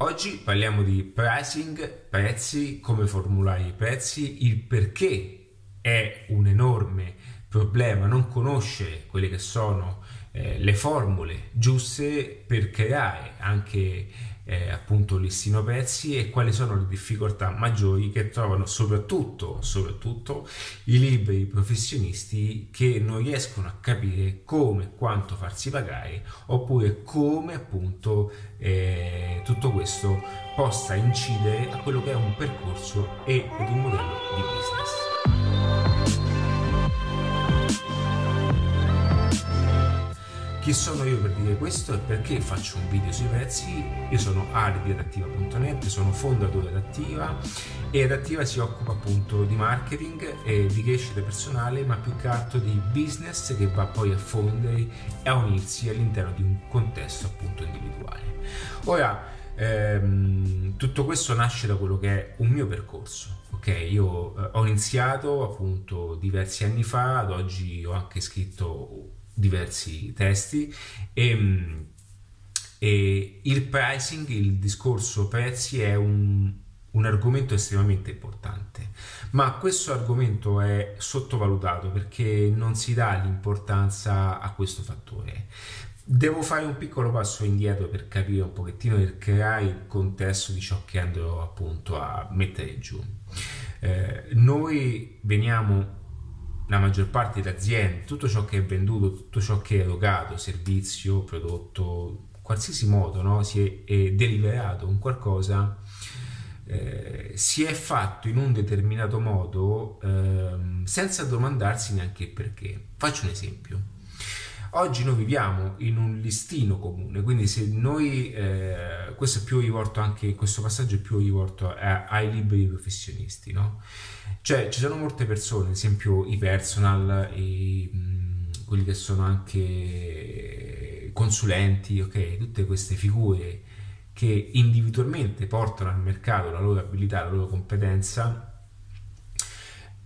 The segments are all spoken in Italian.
Oggi parliamo di pricing, prezzi, come formulare i prezzi, il perché è un enorme problema non conoscere quelle che sono eh, le formule giuste per creare anche eh, appunto listino prezzi e quali sono le difficoltà maggiori che trovano soprattutto, soprattutto i liberi professionisti che non riescono a capire come e quanto farsi pagare oppure come appunto eh, tutto questo possa incidere a quello che è un percorso e ad un modello di business. Chi sono io per dire questo e perché faccio un video sui prezzi? Io sono Ali di adattiva.net, sono fondatore Adattiva e Adattiva si occupa appunto di marketing e di crescita personale, ma più che altro di business che va poi a fondere e a unirsi all'interno di un contesto appunto individuale. Ora, ehm, tutto questo nasce da quello che è un mio percorso. Ok, io eh, ho iniziato appunto diversi anni fa, ad oggi ho anche scritto diversi testi e, e il pricing, il discorso prezzi è un, un argomento estremamente importante, ma questo argomento è sottovalutato perché non si dà l'importanza a questo fattore. Devo fare un piccolo passo indietro per capire un pochettino e creare il contesto di ciò che andrò appunto a mettere giù. Eh, noi veniamo la maggior parte delle aziende, tutto ciò che è venduto, tutto ciò che è erogato, servizio, prodotto, qualsiasi modo no? si è, è deliberato un qualcosa, eh, si è fatto in un determinato modo eh, senza domandarsi neanche il perché. Faccio un esempio. Oggi noi viviamo in un listino comune, quindi se noi, eh, questo è più rivolto anche, questo passaggio è più rivolto ai liberi professionisti, no? Cioè, ci sono molte persone, ad esempio i personal, i, mh, quelli che sono anche consulenti, ok? Tutte queste figure che individualmente portano al mercato la loro abilità, la loro competenza,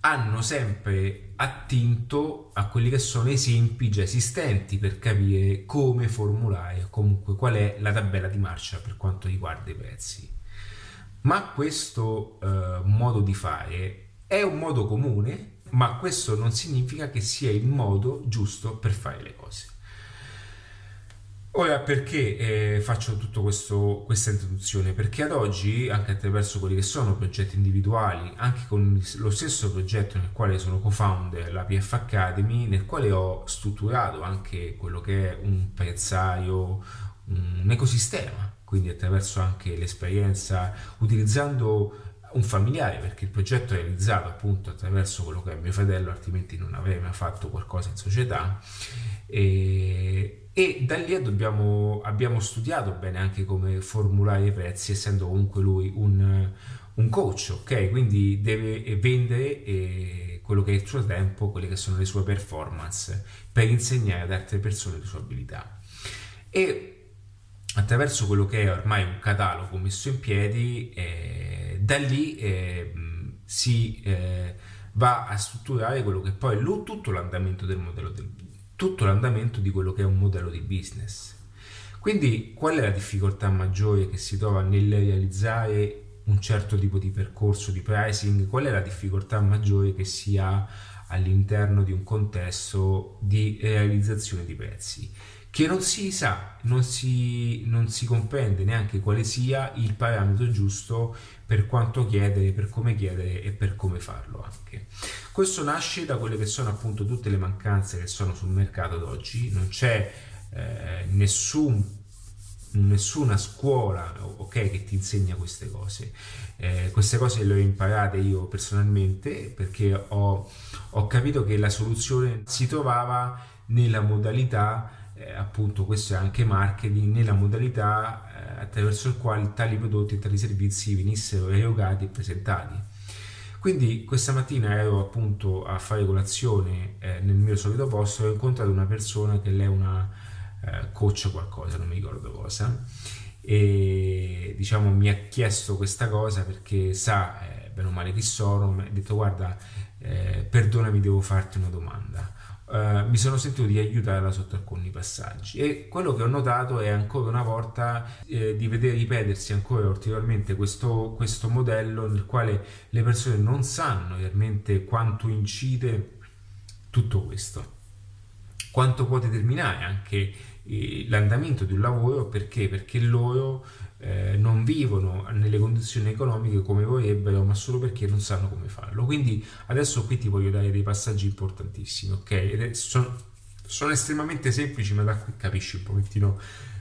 hanno sempre attinto a quelli che sono esempi già esistenti per capire come formulare, comunque qual è la tabella di marcia per quanto riguarda i prezzi. Ma questo eh, modo di fare è un modo comune, ma questo non significa che sia il modo giusto per fare le cose. Ora perché eh, faccio tutta questa introduzione? Perché ad oggi, anche attraverso quelli che sono progetti individuali, anche con lo stesso progetto nel quale sono co-founder, la PF Academy, nel quale ho strutturato anche quello che è un prezzario, un ecosistema, quindi attraverso anche l'esperienza, utilizzando un familiare perché il progetto è realizzato appunto attraverso quello che è mio fratello altrimenti non avrei mai fatto qualcosa in società e, e da lì dobbiamo, abbiamo studiato bene anche come formulare i prezzi essendo comunque lui un, un coach ok? Quindi deve vendere eh, quello che è il suo tempo quelle che sono le sue performance per insegnare ad altre persone le sue abilità. E attraverso quello che è ormai un catalogo messo in piedi eh, da lì eh, si eh, va a strutturare quello che poi è tutto l'andamento del modello del, tutto l'andamento di quello che è un modello di business. Quindi qual è la difficoltà maggiore che si trova nel realizzare un certo tipo di percorso di pricing? Qual è la difficoltà maggiore che si ha all'interno di un contesto di realizzazione di prezzi che non si sa, non si, non si comprende neanche quale sia il parametro giusto per quanto chiedere, per come chiedere e per come farlo anche. Questo nasce da quelle che sono appunto tutte le mancanze che sono sul mercato ad oggi, non c'è eh, nessun nessuna scuola okay, che ti insegna queste cose. Eh, queste cose le ho imparate io personalmente perché ho, ho capito che la soluzione si trovava nella modalità eh, appunto questo è anche marketing nella modalità eh, attraverso il quale tali prodotti e tali servizi venissero erogati e presentati. Quindi questa mattina ero appunto a fare colazione eh, nel mio solito posto e ho incontrato una persona che lei è una eh, coach qualcosa, non mi ricordo cosa, e diciamo mi ha chiesto questa cosa perché sa eh, bene o male chi sono, mi ha detto guarda eh, perdonami devo farti una domanda Uh, mi sono sentito di aiutarla sotto alcuni passaggi e quello che ho notato è ancora una volta eh, di vedere ripetersi ancora ulteriormente questo, questo modello nel quale le persone non sanno realmente quanto incide tutto questo quanto può determinare anche eh, l'andamento di un lavoro perché? Perché loro eh, vivono nelle condizioni economiche come vorrebbero, ma solo perché non sanno come farlo. Quindi adesso qui ti voglio dare dei passaggi importantissimi, ok? Sono, sono estremamente semplici, ma da qui capisci un pochettino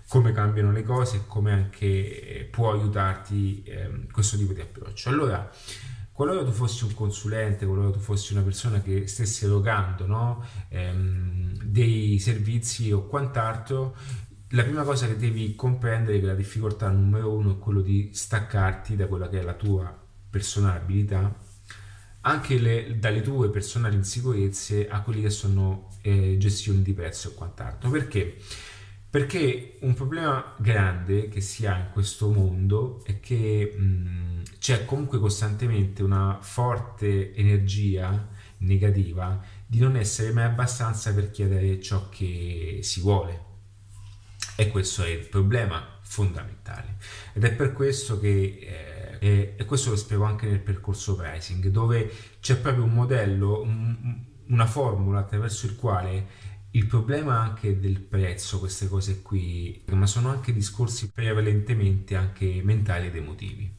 come cambiano le cose e come anche può aiutarti eh, questo tipo di approccio. Allora, qualora tu fossi un consulente, qualora tu fossi una persona che stesse erogando no? ehm, dei servizi o quant'altro, la prima cosa che devi comprendere è che la difficoltà numero uno è quello di staccarti da quella che è la tua personale abilità, anche le, dalle tue personali insicurezze a quelli che sono eh, gestioni di prezzo e quant'altro. Perché? Perché un problema grande che si ha in questo mondo è che mh, c'è comunque costantemente una forte energia negativa di non essere mai abbastanza per chiedere ciò che si vuole. E questo è il problema fondamentale. Ed è per questo che, eh, e questo lo spiego anche nel percorso pricing, dove c'è proprio un modello, un, una formula attraverso il quale il problema anche del prezzo, queste cose qui, ma sono anche discorsi prevalentemente anche mentali ed emotivi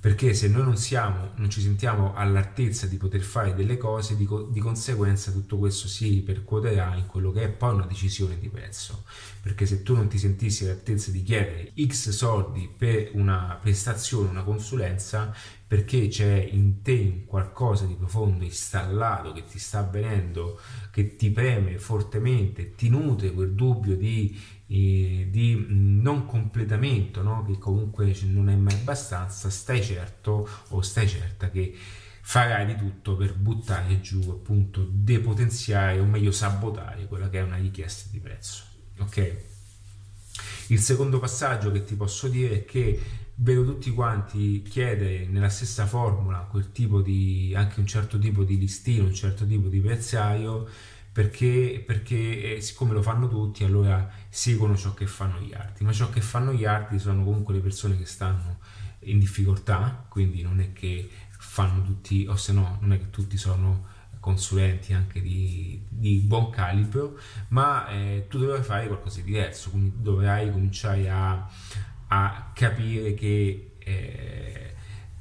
perché se noi non siamo, non ci sentiamo all'altezza di poter fare delle cose, di, co- di, conseguenza tutto questo si ripercuoterà in quello che è poi una decisione di prezzo. Perché se tu non ti sentissi all'altezza di chiedere X soldi per una prestazione, una consulenza, perché c'è in te qualcosa di profondo installato che ti sta avvenendo, che ti preme fortemente, ti nutre quel dubbio di di non completamento, no? che comunque non è mai abbastanza, stai certo o stai certa che farai di tutto per buttare giù, appunto, depotenziare o meglio sabotare quella che è una richiesta di prezzo. Ok? Il secondo passaggio che ti posso dire è che vedo tutti quanti chiedere nella stessa formula quel tipo di anche un certo tipo di listino, un certo tipo di prezzaio perché, perché eh, siccome lo fanno tutti allora seguono ciò che fanno gli altri ma ciò che fanno gli altri sono comunque le persone che stanno in difficoltà quindi non è che fanno tutti o se no non è che tutti sono consulenti anche di, di buon calibro ma eh, tu dovrai fare qualcosa di diverso. Quindi dovrai cominciare a, a capire che eh,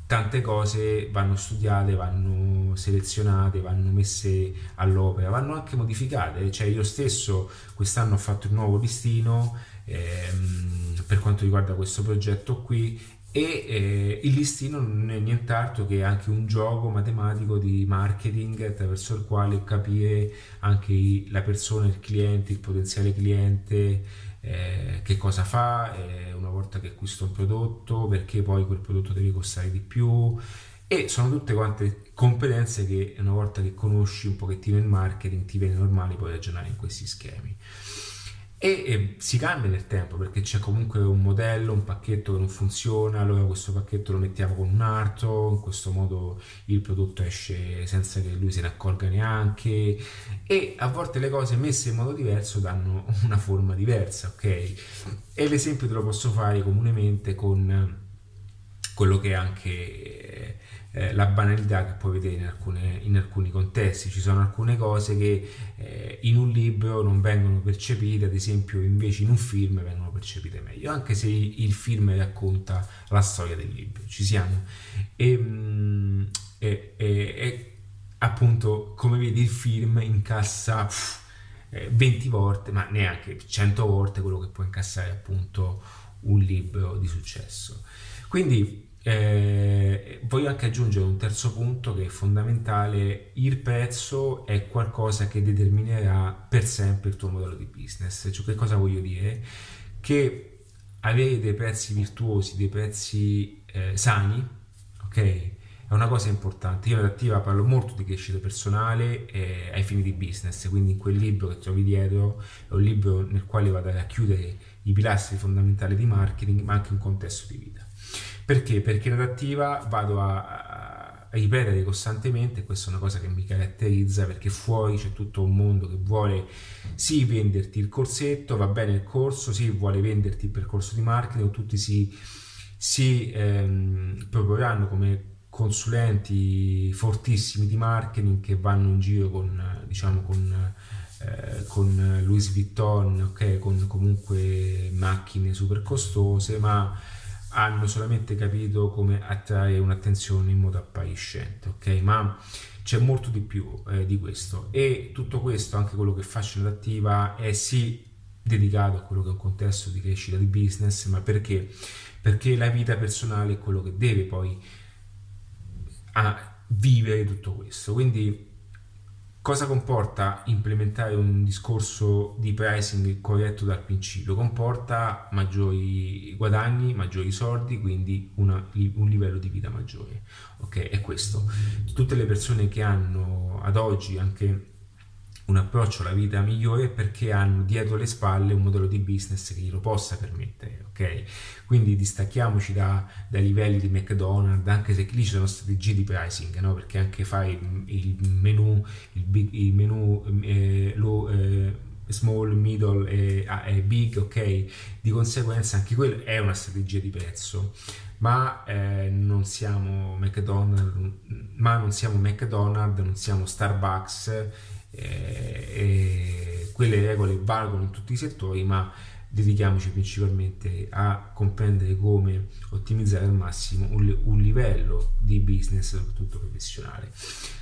tante cose vanno studiate, vanno selezionate, vanno messe all'opera, vanno anche modificate. Cioè io stesso quest'anno ho fatto il nuovo listino ehm, per quanto riguarda questo progetto qui e eh, il listino non è nient'altro che anche un gioco matematico di marketing attraverso il quale capire anche la persona, il cliente, il potenziale cliente, eh, che cosa fa? Eh, una volta che acquista un prodotto, perché poi quel prodotto deve costare di più? E sono tutte quante competenze che una volta che conosci un pochettino il marketing ti viene normale poi ragionare in questi schemi e, e, si cambia nel tempo perché c'è comunque un modello, un pacchetto che non funziona, allora questo pacchetto lo mettiamo con un altro, in questo modo il prodotto esce senza che lui se ne accorga neanche e a volte le cose messe in modo diverso danno una forma diversa, ok? E l'esempio te lo posso fare comunemente con quello che è anche eh, la banalità che puoi vedere in, alcune, in, alcuni contesti. Ci sono alcune cose che eh, in un libro non vengono percepite, ad esempio invece in un film vengono percepite meglio, anche se il film racconta la storia del libro. Ci siamo. E, mm, e, e, e appunto, come vedi, il film incassa... Pff, 20 eh, volte, ma neanche 100 volte quello che può incassare appunto un libro di successo. Quindi eh, voglio anche aggiungere un terzo punto che è fondamentale, il prezzo è qualcosa che determinerà per sempre il tuo modello di business, cioè che cosa voglio dire? Che avere dei prezzi virtuosi, dei prezzi eh, sani, ok? È una cosa importante. Io in attiva parlo molto di crescita personale eh, ai fini di business, quindi in quel libro che trovi dietro è un libro nel quale vado a chiudere i pilastri fondamentali di marketing, ma anche un contesto di vita. Perché? Perché in adattiva vado a, ripetere costantemente, questa è una cosa che mi caratterizza perché fuori c'è tutto un mondo che vuole sì venderti il corsetto, va bene il corso, sì vuole venderti il percorso di marketing, tutti si, si ehm, proporranno come consulenti fortissimi di marketing che vanno in giro con, diciamo, con, eh, con Louis Vuitton, okay, con comunque macchine super costose, ma hanno solamente capito come attrarre un'attenzione in modo appariscente, ok? Ma c'è molto di più eh, di questo e tutto questo, anche quello che faccio in attiva, è sì dedicato a quello che è un contesto di crescita di business, ma perché? Perché la vita personale è quello che deve poi a vivere tutto questo. Quindi Cosa comporta implementare un discorso di pricing corretto dal principio? Comporta maggiori guadagni, maggiori soldi, quindi una, un livello di vita maggiore. Ok, è questo. Tutte le persone che hanno ad oggi anche un approccio alla vita migliore perché hanno dietro le spalle un modello di business che glielo possa permettere, ok? Quindi distacchiamoci da, dai livelli di McDonald's, anche se lì ci sono strategie di pricing, no? Perché anche fare il, il menu, il, il menu eh, low, eh, small, middle e, e, big, ok? Di conseguenza anche quello è una strategia di prezzo. Ma eh, non siamo McDonald's, ma non siamo McDonald's, non siamo Starbucks eh, quelle regole valgono in tutti i settori, ma dedichiamoci principalmente a comprendere come ottimizzare al massimo un, un, livello di business, soprattutto professionale.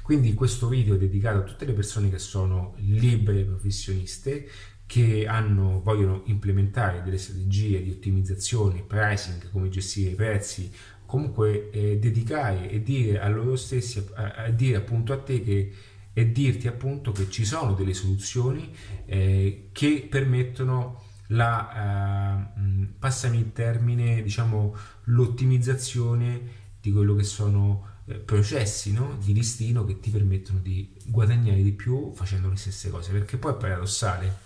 Quindi questo video è dedicato a tutte le persone che sono libere professioniste, che hanno, vogliono implementare delle strategie di ottimizzazione, pricing, come gestire i prezzi, comunque eh, dedicare e dire a loro stessi, a, a dire appunto a te che e dirti appunto che ci sono delle soluzioni eh, che permettono la, eh, passami il termine, diciamo l'ottimizzazione di quello che sono eh, processi no? di listino che ti permettono di guadagnare di più facendo le stesse cose, perché poi è paradossale.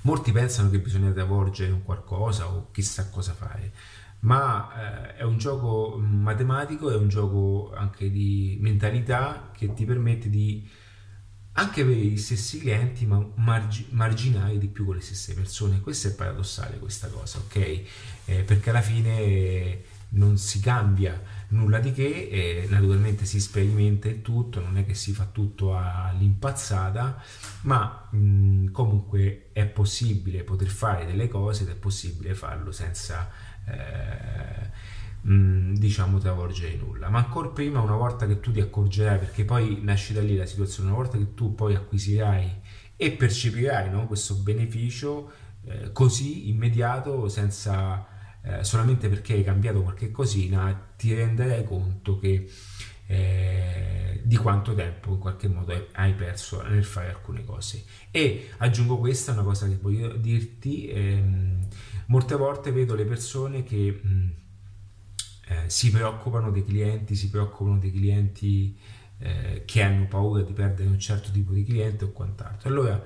Molti pensano che bisogna travolgere un qualcosa o chissà cosa fare ma eh, è un gioco matematico, è un gioco anche di mentalità che ti permette di anche avere gli stessi clienti ma margi- marginare di più con le stesse persone. Questo è paradossale questa cosa, ok? Eh, perché alla fine non si cambia nulla di che, eh, naturalmente si sperimenta il tutto, non è che si fa tutto all'impazzata, ma mh, comunque è possibile poter fare delle cose ed è possibile farlo senza eh, mh, diciamo travolgere nulla. Ma ancora prima una volta che tu ti accorgerai perché poi nasce da lì la situazione una volta che tu poi acquisirai e percepirai no, questo beneficio eh, così immediato senza eh, solamente perché hai cambiato qualche cosina ti renderai conto che eh, di quanto tempo in qualche modo hai perso nel fare alcune cose e aggiungo questa una cosa che voglio dirti ehm, Molte volte vedo le persone che mh, mm, eh, si preoccupano dei clienti, si preoccupano dei clienti eh, che hanno paura di perdere un certo tipo di cliente o quant'altro. Allora,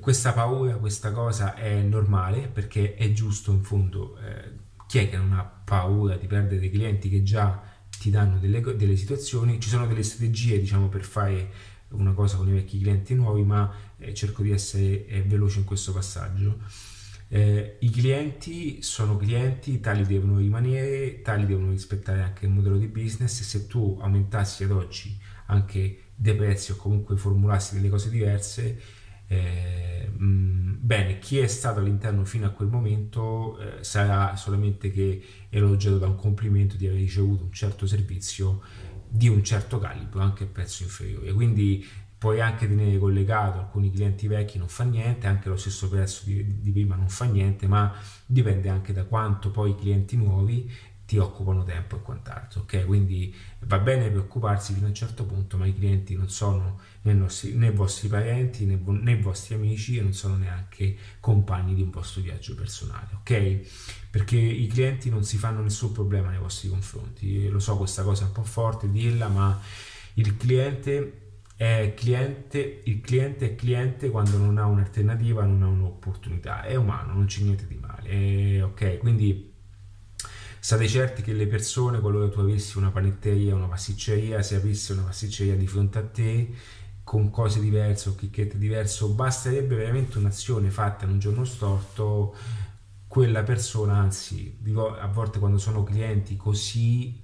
questa paura, questa cosa è normale perché è giusto in fondo. Eh, chi è che non ha paura di perdere dei clienti che già ti danno delle, delle situazioni? Ci sono delle strategie, diciamo, per fare una cosa con i vecchi clienti nuovi, ma eh, cerco di essere eh, veloce in questo passaggio. Eh, I clienti sono clienti, tali devono rimanere, tali devono rispettare anche il modello di business e se tu aumentassi ad oggi anche dei prezzi o comunque formulassi delle cose diverse, eh, mm, bene, chi è stato all'interno fino a quel momento eh, sarà solamente che elogiato da un complimento di aver ricevuto un certo servizio di un certo calibro anche a prezzo inferiore. Quindi puoi anche tenere collegato alcuni clienti vecchi non fa niente, anche lo stesso prezzo di, di, prima non fa niente, ma dipende anche da quanto poi i clienti nuovi ti occupano tempo e quant'altro, ok? Quindi va bene preoccuparsi fino a un certo punto, ma i clienti non sono né, nostri, né vostri parenti né, né vostri amici e non sono neanche compagni di un vostro viaggio personale, ok? Perché i clienti non si fanno nessun problema nei vostri confronti. Lo so, questa cosa è un po' forte dirla, ma il cliente è cliente, il cliente è cliente quando non ha un'alternativa, non ha un'opportunità, è umano, non c'è niente di male, è ok, quindi State certi che le persone, qualora tu avessi una panetteria, una pasticceria, se avessi una pasticceria di fronte a te, con cose diverse o chicchette diverse, basterebbe veramente un'azione fatta in un giorno storto, quella persona, anzi, a volte quando sono clienti così,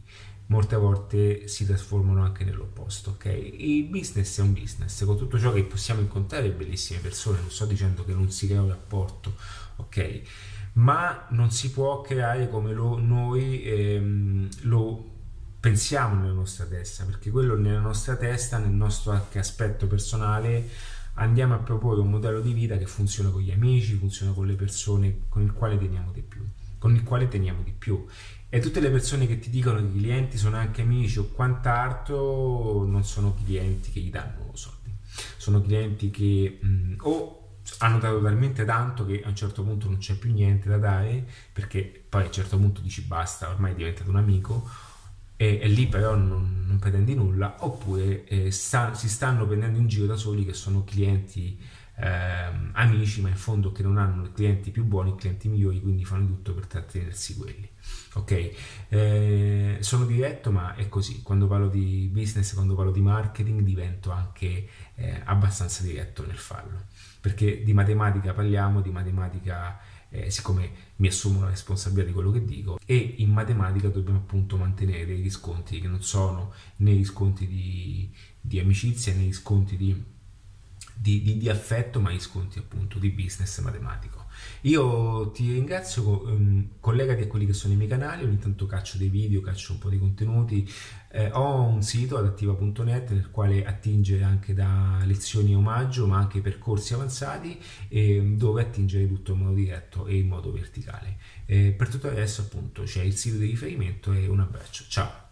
molte volte si trasformano anche nell'opposto, ok? Il business è un business, con tutto ciò che possiamo incontrare bellissime persone, non sto dicendo che non si crea un rapporto, ok? Ma non si può creare come lo, noi ehm, lo pensiamo nella nostra testa, perché quello nella nostra testa, nel nostro anche aspetto personale, andiamo a proporre un modello di vita che funziona con gli amici, funziona con le persone con il quale teniamo di più, con il quale teniamo di più. E tutte le persone che ti dicono che i clienti sono anche amici o quant'altro non sono clienti che gli danno soldi, sono clienti che mh, o hanno dato talmente tanto che a un certo punto non c'è più niente da dare perché poi a un certo punto dici basta, ormai è diventato un amico e, e lì però non, non, pretendi nulla oppure eh, sta, si stanno prendendo in giro da soli che sono clienti eh, amici ma in fondo che non hanno clienti più buoni, clienti migliori quindi fanno tutto per trattenersi quelli ok? Eh, sono diretto ma è così. Quando parlo di business quando parlo di marketing divento anche eh, abbastanza diretto nel farlo. Perché di matematica parliamo, di matematica, eh, siccome mi assumo la responsabilità di quello che dico, e in matematica dobbiamo appunto mantenere dei riscontri che non sono né riscontri di, di amicizia né riscontri di, di, di, di affetto, ma riscontri appunto di business matematico. Io ti ringrazio, um, collegati a quelli che sono i miei canali, ogni tanto caccio dei video, caccio un po' di contenuti. Eh, ho un sito adattiva.net nel quale attingere anche da lezioni omaggio, ma anche percorsi avanzati, eh, dove attingere tutto in modo diretto e in modo verticale. Eh, per tutto adesso appunto c'è il sito di riferimento e un abbraccio. Ciao!